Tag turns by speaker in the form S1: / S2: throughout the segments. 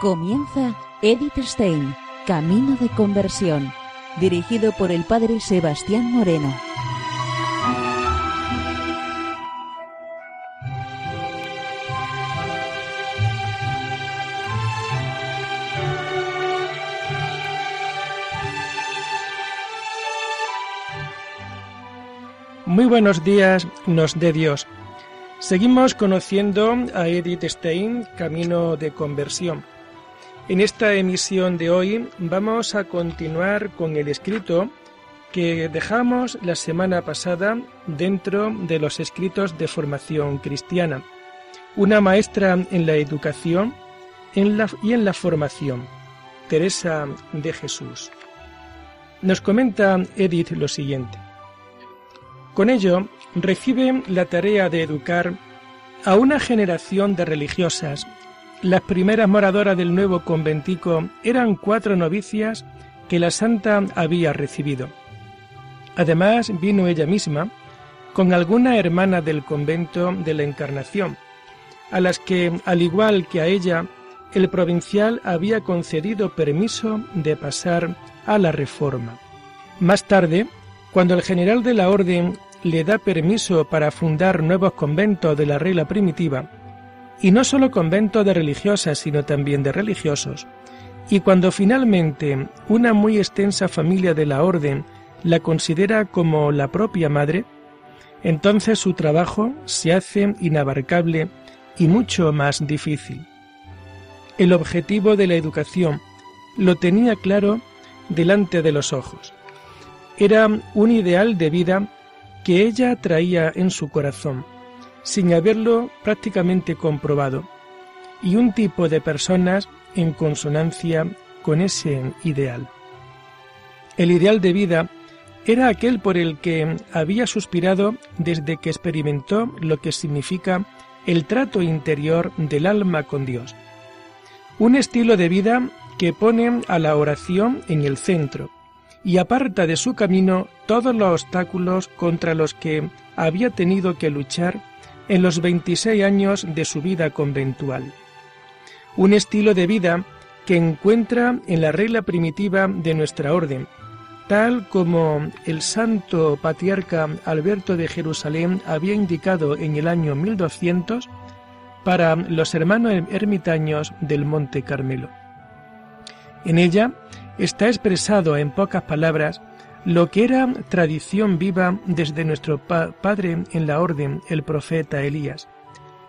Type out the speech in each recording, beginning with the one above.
S1: Comienza Edith Stein, Camino de Conversión, dirigido por el padre Sebastián Moreno.
S2: Muy buenos días, nos dé Dios. Seguimos conociendo a Edith Stein, Camino de Conversión. En esta emisión de hoy vamos a continuar con el escrito que dejamos la semana pasada dentro de los escritos de formación cristiana. Una maestra en la educación y en la formación, Teresa de Jesús. Nos comenta Edith lo siguiente. Con ello, recibe la tarea de educar a una generación de religiosas las primeras moradoras del nuevo conventico eran cuatro novicias que la santa había recibido. Además vino ella misma con alguna hermana del convento de la Encarnación, a las que, al igual que a ella, el provincial había concedido permiso de pasar a la reforma. Más tarde, cuando el general de la orden le da permiso para fundar nuevos conventos de la regla primitiva, y no solo convento de religiosas, sino también de religiosos. Y cuando finalmente una muy extensa familia de la orden la considera como la propia madre, entonces su trabajo se hace inabarcable y mucho más difícil. El objetivo de la educación lo tenía claro delante de los ojos. Era un ideal de vida que ella traía en su corazón sin haberlo prácticamente comprobado, y un tipo de personas en consonancia con ese ideal. El ideal de vida era aquel por el que había suspirado desde que experimentó lo que significa el trato interior del alma con Dios. Un estilo de vida que pone a la oración en el centro y aparta de su camino todos los obstáculos contra los que había tenido que luchar en los 26 años de su vida conventual. Un estilo de vida que encuentra en la regla primitiva de nuestra orden, tal como el santo patriarca Alberto de Jerusalén había indicado en el año 1200 para los hermanos ermitaños del Monte Carmelo. En ella está expresado en pocas palabras lo que era tradición viva desde nuestro padre en la orden, el profeta Elías,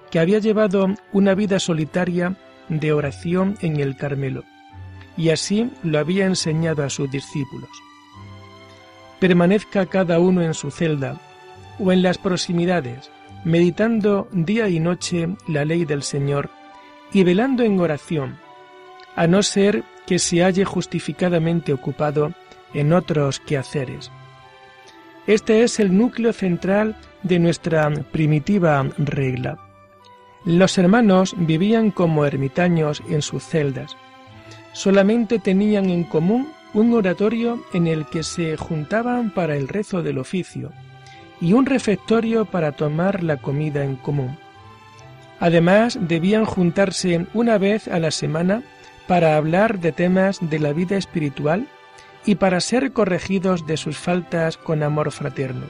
S2: que había llevado una vida solitaria de oración en el Carmelo, y así lo había enseñado a sus discípulos. Permanezca cada uno en su celda o en las proximidades, meditando día y noche la ley del Señor y velando en oración, a no ser que se halle justificadamente ocupado en otros quehaceres. Este es el núcleo central de nuestra primitiva regla. Los hermanos vivían como ermitaños en sus celdas. Solamente tenían en común un oratorio en el que se juntaban para el rezo del oficio y un refectorio para tomar la comida en común. Además, debían juntarse una vez a la semana para hablar de temas de la vida espiritual y para ser corregidos de sus faltas con amor fraterno.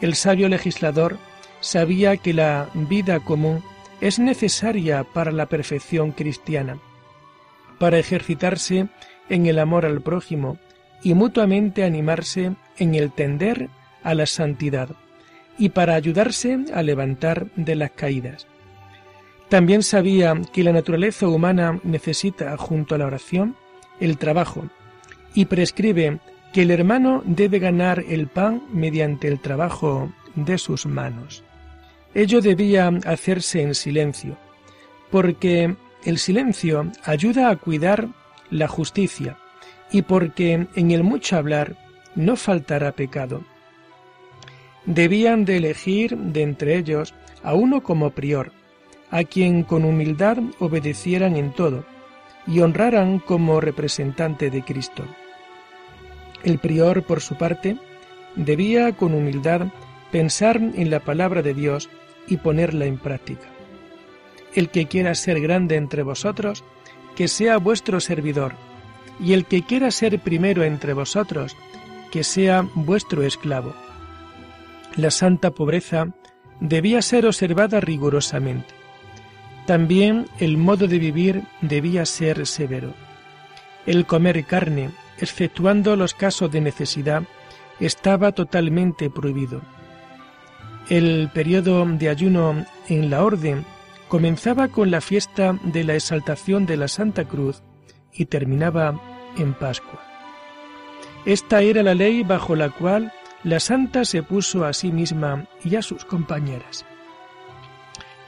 S2: El sabio legislador sabía que la vida común es necesaria para la perfección cristiana, para ejercitarse en el amor al prójimo y mutuamente animarse en el tender a la santidad y para ayudarse a levantar de las caídas. También sabía que la naturaleza humana necesita, junto a la oración, el trabajo, y prescribe que el hermano debe ganar el pan mediante el trabajo de sus manos. Ello debía hacerse en silencio, porque el silencio ayuda a cuidar la justicia y porque en el mucho hablar no faltará pecado. Debían de elegir de entre ellos a uno como prior, a quien con humildad obedecieran en todo y honraran como representante de Cristo. El prior, por su parte, debía con humildad pensar en la palabra de Dios y ponerla en práctica. El que quiera ser grande entre vosotros, que sea vuestro servidor, y el que quiera ser primero entre vosotros, que sea vuestro esclavo. La santa pobreza debía ser observada rigurosamente. También el modo de vivir debía ser severo. El comer carne, exceptuando los casos de necesidad, estaba totalmente prohibido. El periodo de ayuno en la orden comenzaba con la fiesta de la exaltación de la Santa Cruz y terminaba en Pascua. Esta era la ley bajo la cual la santa se puso a sí misma y a sus compañeras.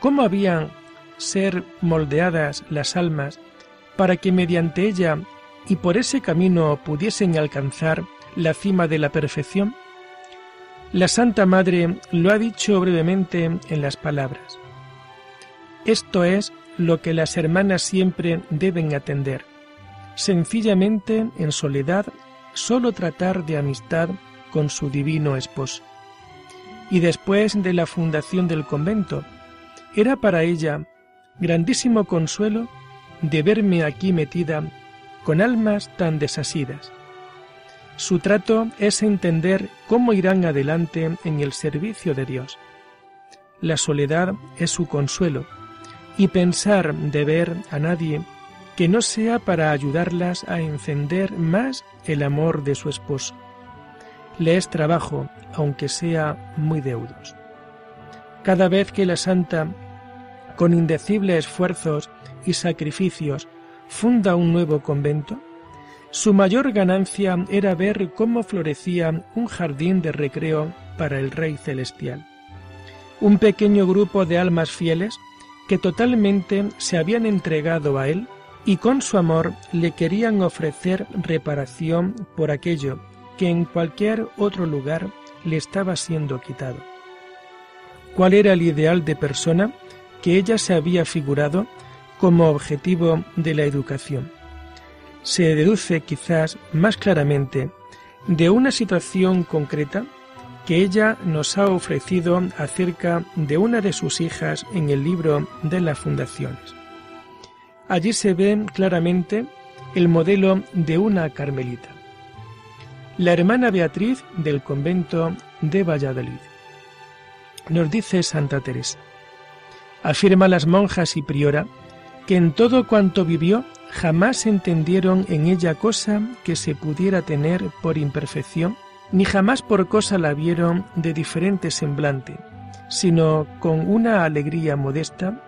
S2: ¿Cómo habían ser moldeadas las almas para que mediante ella y por ese camino pudiesen alcanzar la cima de la perfección? La Santa Madre lo ha dicho brevemente en las palabras. Esto es lo que las hermanas siempre deben atender. Sencillamente, en soledad, solo tratar de amistad con su divino esposo. Y después de la fundación del convento, era para ella grandísimo consuelo de verme aquí metida con almas tan desasidas. Su trato es entender cómo irán adelante en el servicio de Dios. La soledad es su consuelo, y pensar de ver a nadie que no sea para ayudarlas a encender más el amor de su esposo. Le es trabajo, aunque sea muy deudos. Cada vez que la santa, con indecibles esfuerzos y sacrificios, funda un nuevo convento, su mayor ganancia era ver cómo florecía un jardín de recreo para el Rey Celestial. Un pequeño grupo de almas fieles que totalmente se habían entregado a él y con su amor le querían ofrecer reparación por aquello que en cualquier otro lugar le estaba siendo quitado. ¿Cuál era el ideal de persona que ella se había figurado como objetivo de la educación? Se deduce quizás más claramente de una situación concreta que ella nos ha ofrecido acerca de una de sus hijas en el libro de las fundaciones. Allí se ve claramente el modelo de una carmelita, la hermana Beatriz del convento de Valladolid. Nos dice Santa Teresa, afirma las monjas y priora que en todo cuanto vivió jamás entendieron en ella cosa que se pudiera tener por imperfección, ni jamás por cosa la vieron de diferente semblante, sino con una alegría modesta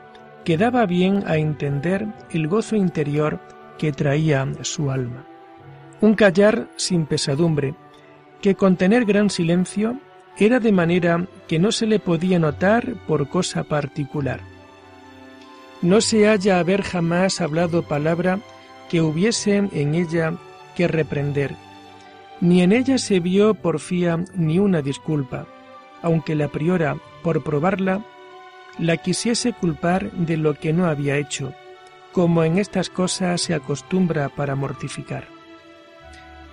S2: que daba bien a entender el gozo interior que traía su alma. Un callar sin pesadumbre, que con tener gran silencio era de manera que no se le podía notar por cosa particular. No se halla haber jamás hablado palabra que hubiese en ella que reprender, ni en ella se vio porfía ni una disculpa, aunque la priora, por probarla, la quisiese culpar de lo que no había hecho, como en estas cosas se acostumbra para mortificar.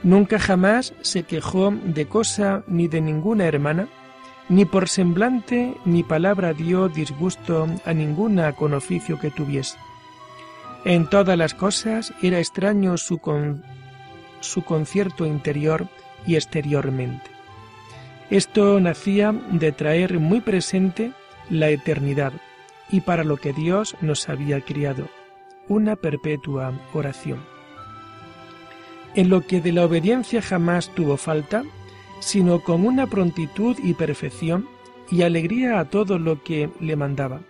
S2: Nunca jamás se quejó de cosa ni de ninguna hermana, ni por semblante ni palabra dio disgusto a ninguna con oficio que tuviese. En todas las cosas era extraño su, con, su concierto interior y exteriormente. Esto nacía de traer muy presente la eternidad y para lo que Dios nos había criado, una perpetua oración. En lo que de la obediencia jamás tuvo falta, sino con una prontitud y perfección y alegría a todo lo que le mandaba.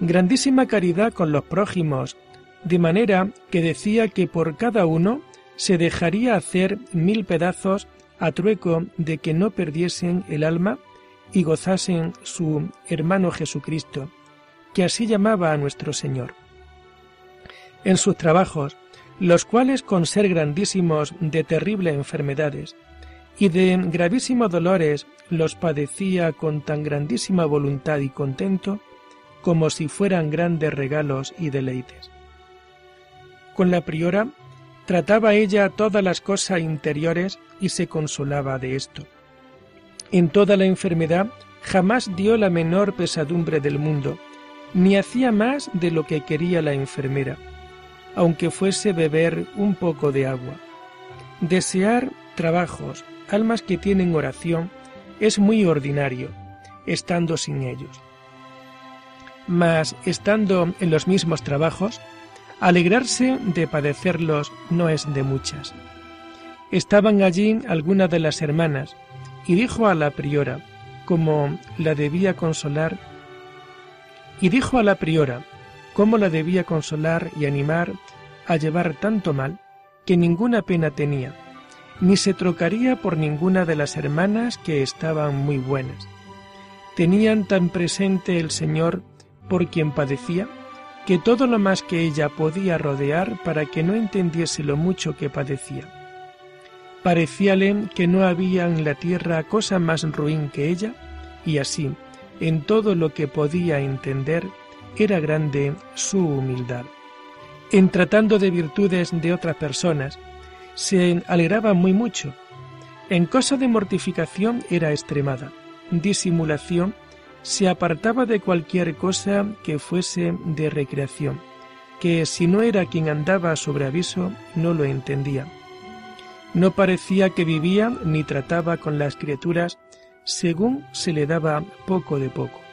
S2: Grandísima caridad con los prójimos, de manera que decía que por cada uno se dejaría hacer mil pedazos a trueco de que no perdiesen el alma y gozasen su hermano Jesucristo, que así llamaba a nuestro Señor. En sus trabajos, los cuales con ser grandísimos de terribles enfermedades y de gravísimos dolores los padecía con tan grandísima voluntad y contento, como si fueran grandes regalos y deleites. Con la priora trataba ella todas las cosas interiores y se consolaba de esto. En toda la enfermedad jamás dio la menor pesadumbre del mundo, ni hacía más de lo que quería la enfermera. Aunque fuese beber un poco de agua. Desear trabajos, almas que tienen oración, es muy ordinario, estando sin ellos. Mas, estando en los mismos trabajos, alegrarse de padecerlos no es de muchas. Estaban allí algunas de las hermanas, y dijo a la priora, como la debía consolar, y dijo a la priora, cómo la debía consolar y animar a llevar tanto mal, que ninguna pena tenía, ni se trocaría por ninguna de las hermanas que estaban muy buenas. Tenían tan presente el Señor por quien padecía, que todo lo más que ella podía rodear para que no entendiese lo mucho que padecía. Parecíale que no había en la tierra cosa más ruin que ella, y así, en todo lo que podía entender, era grande su humildad. En tratando de virtudes de otras personas, se alegraba muy mucho. En cosa de mortificación era extremada. Disimulación se apartaba de cualquier cosa que fuese de recreación, que si no era quien andaba sobre aviso, no lo entendía. No parecía que vivía ni trataba con las criaturas según se le daba poco de poco.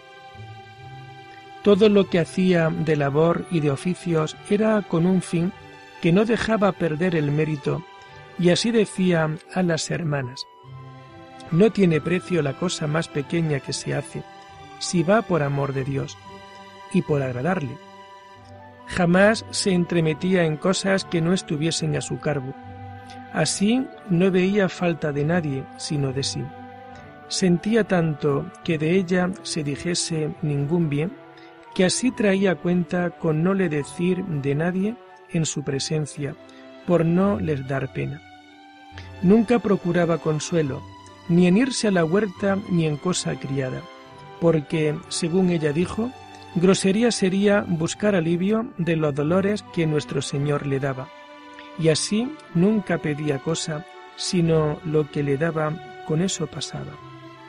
S2: Todo lo que hacía de labor y de oficios era con un fin que no dejaba perder el mérito, y así decía a las hermanas, no tiene precio la cosa más pequeña que se hace, si va por amor de Dios y por agradarle. Jamás se entremetía en cosas que no estuviesen a su cargo. Así no veía falta de nadie, sino de sí. Sentía tanto que de ella se dijese ningún bien, que así traía cuenta con no le decir de nadie en su presencia, por no les dar pena. Nunca procuraba consuelo, ni en irse a la huerta ni en cosa criada porque, según ella dijo, grosería sería buscar alivio de los dolores que nuestro Señor le daba, y así nunca pedía cosa, sino lo que le daba, con eso pasaba.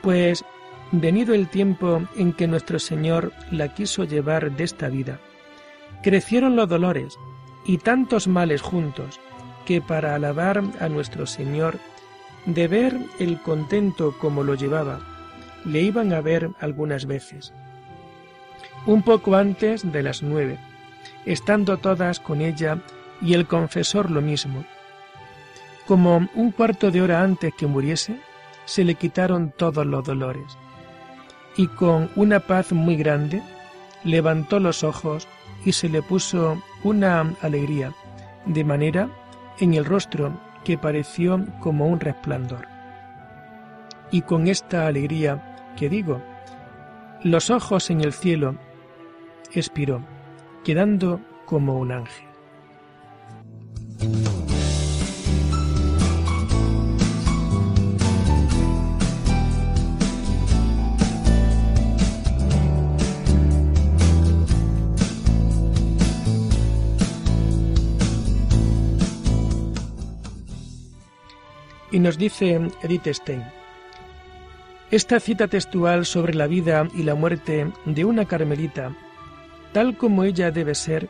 S2: Pues, venido el tiempo en que nuestro Señor la quiso llevar de esta vida, crecieron los dolores y tantos males juntos, que para alabar a nuestro Señor, de ver el contento como lo llevaba, le iban a ver algunas veces. Un poco antes de las nueve, estando todas con ella y el confesor lo mismo. Como un cuarto de hora antes que muriese, se le quitaron todos los dolores. Y con una paz muy grande, levantó los ojos y se le puso una alegría, de manera en el rostro que pareció como un resplandor. Y con esta alegría que digo, los ojos en el cielo, expiró, quedando como un ángel. Nos dice Edith Stein, esta cita textual sobre la vida y la muerte de una carmelita, tal como ella debe ser,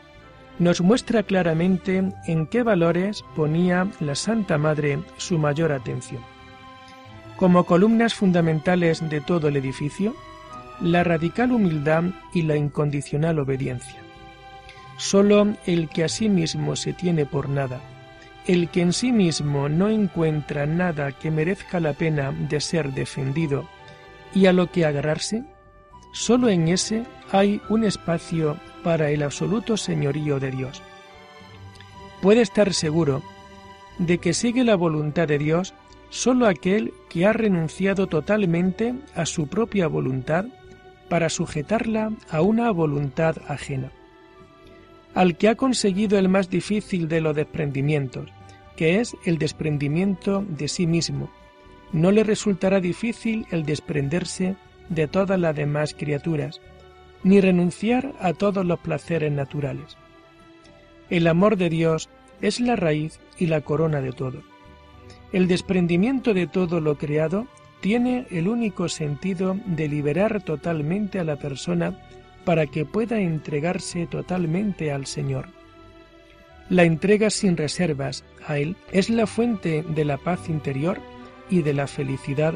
S2: nos muestra claramente en qué valores ponía la Santa Madre su mayor atención. Como columnas fundamentales de todo el edificio, la radical humildad y la incondicional obediencia. Solo el que a sí mismo se tiene por nada, el que en sí mismo no encuentra nada que merezca la pena de ser defendido y a lo que agarrarse, solo en ese hay un espacio para el absoluto señorío de Dios. Puede estar seguro de que sigue la voluntad de Dios solo aquel que ha renunciado totalmente a su propia voluntad para sujetarla a una voluntad ajena al que ha conseguido el más difícil de los desprendimientos, que es el desprendimiento de sí mismo. No le resultará difícil el desprenderse de todas las demás criaturas, ni renunciar a todos los placeres naturales. El amor de Dios es la raíz y la corona de todo. El desprendimiento de todo lo creado tiene el único sentido de liberar totalmente a la persona para que pueda entregarse totalmente al Señor. la entrega sin reservas a Él es la fuente de la paz interior y de la felicidad,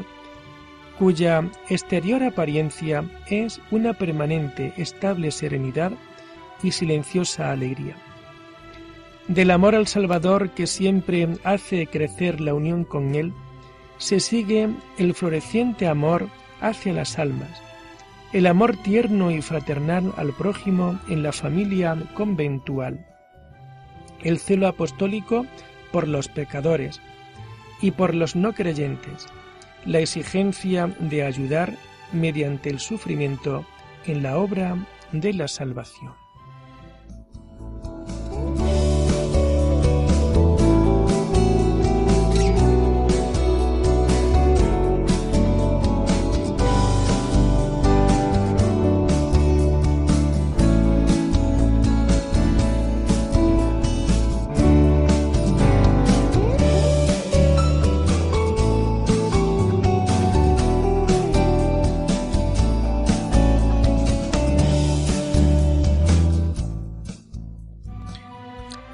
S2: cuya exterior apariencia es una permanente, estable serenidad y silenciosa alegría. Del amor al Salvador que siempre hace crecer la unión con Él, se sigue el floreciente amor hacia las almas, el amor tierno y fraternal al prójimo en la familia conventual, el celo apostólico por los pecadores y por los no creyentes, la exigencia de ayudar mediante el sufrimiento en la obra de la salvación.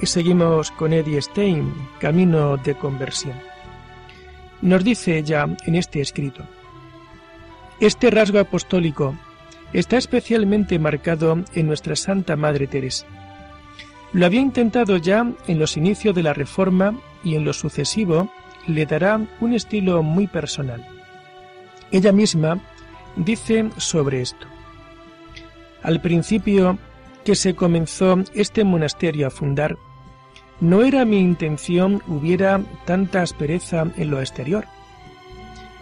S2: Seguimos con Eddie Stein, Camino de Conversión. Nos dice ella en este escrito, este rasgo apostólico está especialmente marcado en nuestra Santa Madre Teresa. Lo había intentado ya en los inicios de la Reforma y en lo sucesivo le dará un estilo muy personal. Ella misma dice sobre esto. Al principio que se comenzó este monasterio a fundar, no era mi intención hubiera tanta aspereza en lo exterior.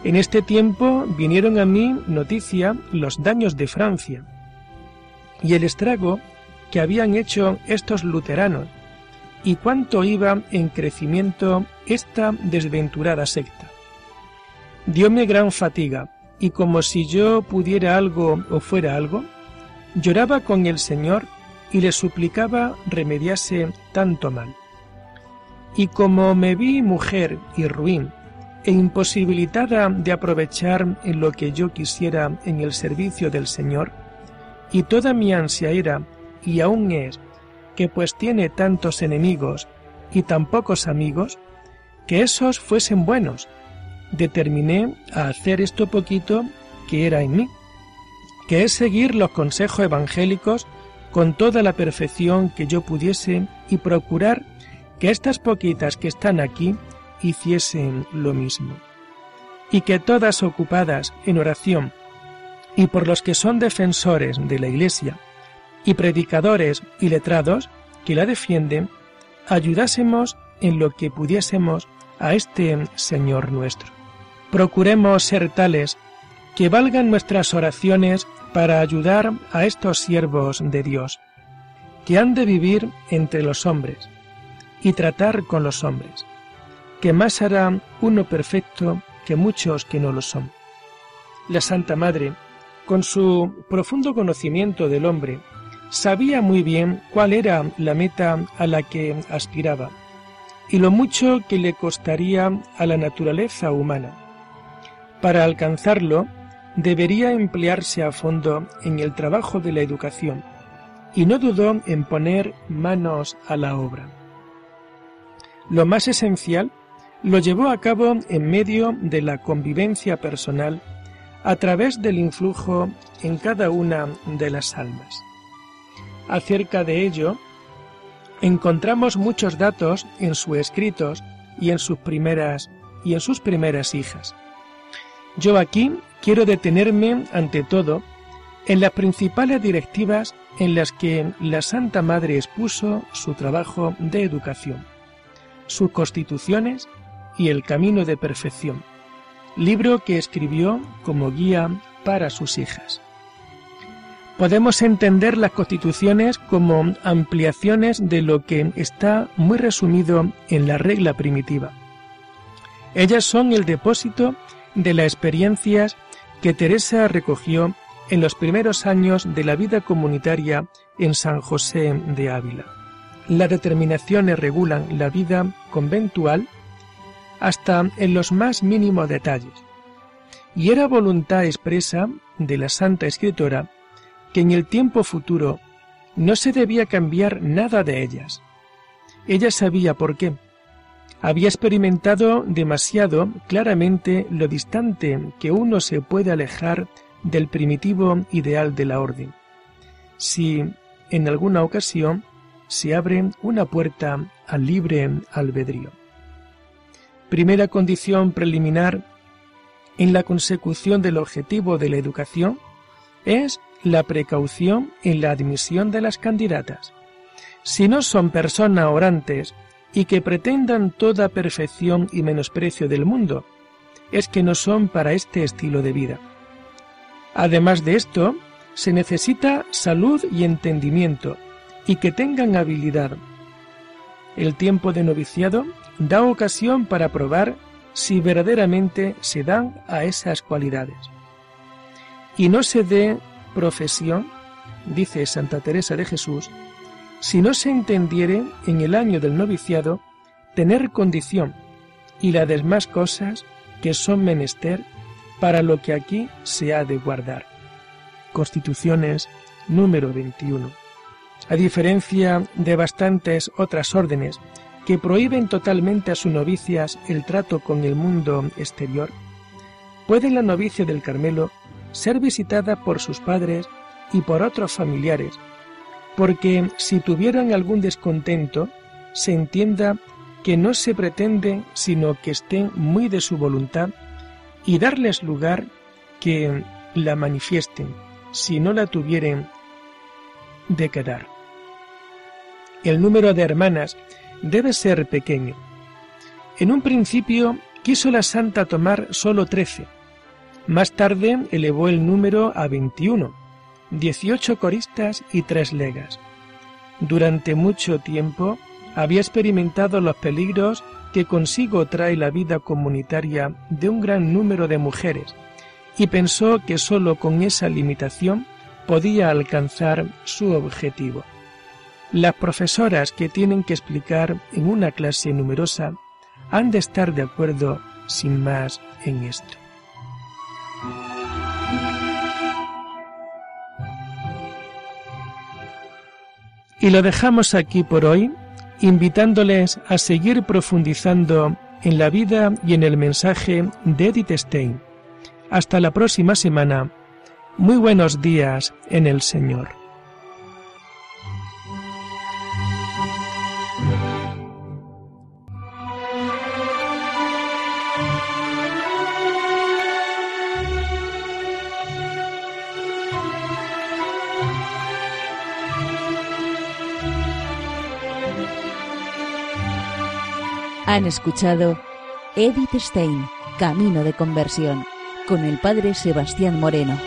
S2: En este tiempo vinieron a mí noticia los daños de Francia y el estrago que habían hecho estos luteranos y cuánto iba en crecimiento esta desventurada secta. Dióme gran fatiga y como si yo pudiera algo o fuera algo, lloraba con el Señor y le suplicaba remediase tanto mal. Y como me vi mujer y ruin, e imposibilitada de aprovechar en lo que yo quisiera en el servicio del Señor, y toda mi ansia era, y aún es, que pues tiene tantos enemigos y tan pocos amigos, que esos fuesen buenos, determiné a hacer esto poquito que era en mí, que es seguir los consejos evangélicos con toda la perfección que yo pudiese y procurar que estas poquitas que están aquí hiciesen lo mismo, y que todas ocupadas en oración, y por los que son defensores de la Iglesia, y predicadores y letrados que la defienden, ayudásemos en lo que pudiésemos a este Señor nuestro. Procuremos ser tales que valgan nuestras oraciones para ayudar a estos siervos de Dios, que han de vivir entre los hombres, y tratar con los hombres, que más hará uno perfecto que muchos que no lo son. La Santa Madre, con su profundo conocimiento del hombre, sabía muy bien cuál era la meta a la que aspiraba y lo mucho que le costaría a la naturaleza humana. Para alcanzarlo, debería emplearse a fondo en el trabajo de la educación, y no dudó en poner manos a la obra. Lo más esencial lo llevó a cabo en medio de la convivencia personal a través del influjo en cada una de las almas. Acerca de ello, encontramos muchos datos en sus escritos y en sus primeras y en sus primeras hijas. Yo aquí quiero detenerme ante todo en las principales directivas en las que la Santa Madre expuso su trabajo de educación sus constituciones y el camino de perfección, libro que escribió como guía para sus hijas. Podemos entender las constituciones como ampliaciones de lo que está muy resumido en la regla primitiva. Ellas son el depósito de las experiencias que Teresa recogió en los primeros años de la vida comunitaria en San José de Ávila las determinaciones regulan la vida conventual hasta en los más mínimos detalles. Y era voluntad expresa de la Santa Escritora que en el tiempo futuro no se debía cambiar nada de ellas. Ella sabía por qué. Había experimentado demasiado claramente lo distante que uno se puede alejar del primitivo ideal de la orden. Si en alguna ocasión se abre una puerta al libre albedrío. Primera condición preliminar en la consecución del objetivo de la educación es la precaución en la admisión de las candidatas. Si no son personas orantes y que pretendan toda perfección y menosprecio del mundo, es que no son para este estilo de vida. Además de esto, se necesita salud y entendimiento, y que tengan habilidad. El tiempo de noviciado da ocasión para probar si verdaderamente se dan a esas cualidades. Y no se dé profesión, dice Santa Teresa de Jesús, si no se entendiere en el año del noviciado tener condición y las demás cosas que son menester para lo que aquí se ha de guardar. Constituciones número 21. A diferencia de bastantes otras órdenes que prohíben totalmente a sus novicias el trato con el mundo exterior, puede la novicia del Carmelo ser visitada por sus padres y por otros familiares, porque si tuvieran algún descontento, se entienda que no se pretende sino que estén muy de su voluntad y darles lugar que la manifiesten, si no la tuvieren de quedar. El número de hermanas debe ser pequeño. En un principio quiso la santa tomar solo trece. Más tarde elevó el número a veintiuno, dieciocho coristas y tres legas. Durante mucho tiempo había experimentado los peligros que consigo trae la vida comunitaria de un gran número de mujeres y pensó que sólo con esa limitación podía alcanzar su objetivo. Las profesoras que tienen que explicar en una clase numerosa han de estar de acuerdo sin más en esto. Y lo dejamos aquí por hoy invitándoles a seguir profundizando en la vida y en el mensaje de Edith Stein. Hasta la próxima semana. Muy buenos días en el Señor.
S1: Han escuchado Edith Stein, Camino de Conversión, con el Padre Sebastián Moreno.